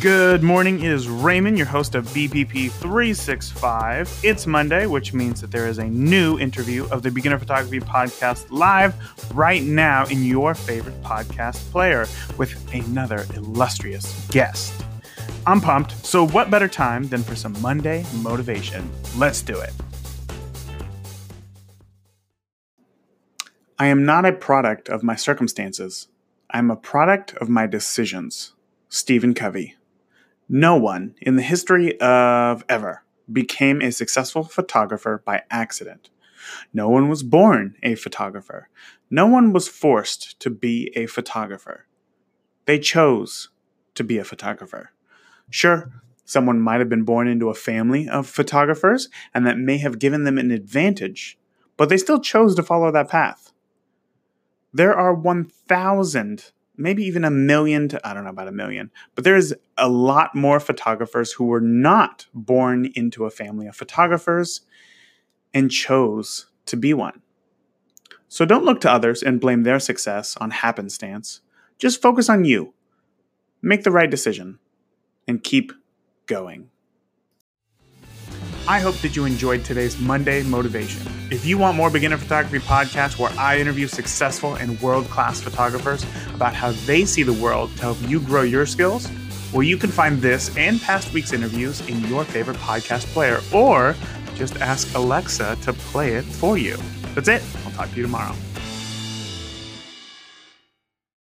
Good morning. It is Raymond, your host of BPP 365. It's Monday, which means that there is a new interview of the Beginner Photography Podcast live right now in your favorite podcast player with another illustrious guest. I'm pumped, so what better time than for some Monday motivation? Let's do it. I am not a product of my circumstances. I am a product of my decisions. Stephen Covey. No one in the history of ever became a successful photographer by accident. No one was born a photographer. No one was forced to be a photographer. They chose to be a photographer. Sure, someone might have been born into a family of photographers, and that may have given them an advantage, but they still chose to follow that path. There are 1,000 maybe even a million to, I don't know about a million, but there's a lot more photographers who were not born into a family of photographers and chose to be one. So don't look to others and blame their success on happenstance. Just focus on you. Make the right decision and keep going. I hope that you enjoyed today's Monday motivation. If you want more beginner photography podcasts where I interview successful and world class photographers about how they see the world to help you grow your skills, well, you can find this and past week's interviews in your favorite podcast player, or just ask Alexa to play it for you. That's it. I'll talk to you tomorrow.